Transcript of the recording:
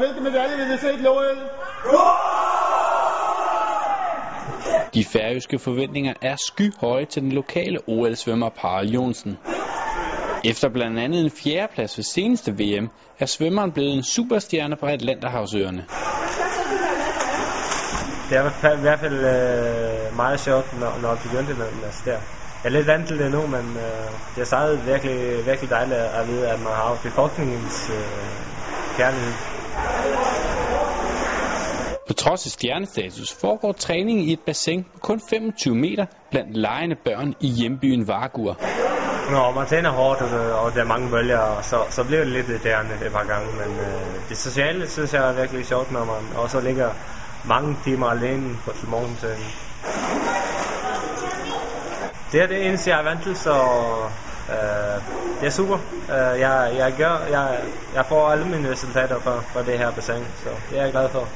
Hvilke medalje vil vi se til OL? De færøske forventninger er skyhøje til den lokale OL-svømmer Parl Jonsen. Efter blandt andet en fjerdeplads ved seneste VM, er svømmeren blevet en superstjerne på Atlanterhavsøerne. Det er i hvert fald øh, meget sjovt, når, når det begyndte med altså der. Jeg er lidt vant til det nu, men øh, det er stadig virkelig, virkelig dejligt at vide, at man har befolkningens øh, kærlighed. På trods af stjernestatus foregår træningen i et bassin på kun 25 meter blandt lejende børn i hjembyen Vargur. Når man træner hårdt, og, og der er mange bølger, så, så bliver det lidt irriterende et par gange. Men øh, det sociale synes jeg er virkelig sjovt, når man også ligger mange timer alene på til morgentræning. Det er det eneste, jeg er vant til, så øh, det er super. Øh, jeg, jeg, gør, jeg, jeg får alle mine resultater fra, fra det her bassin, så det er jeg glad for.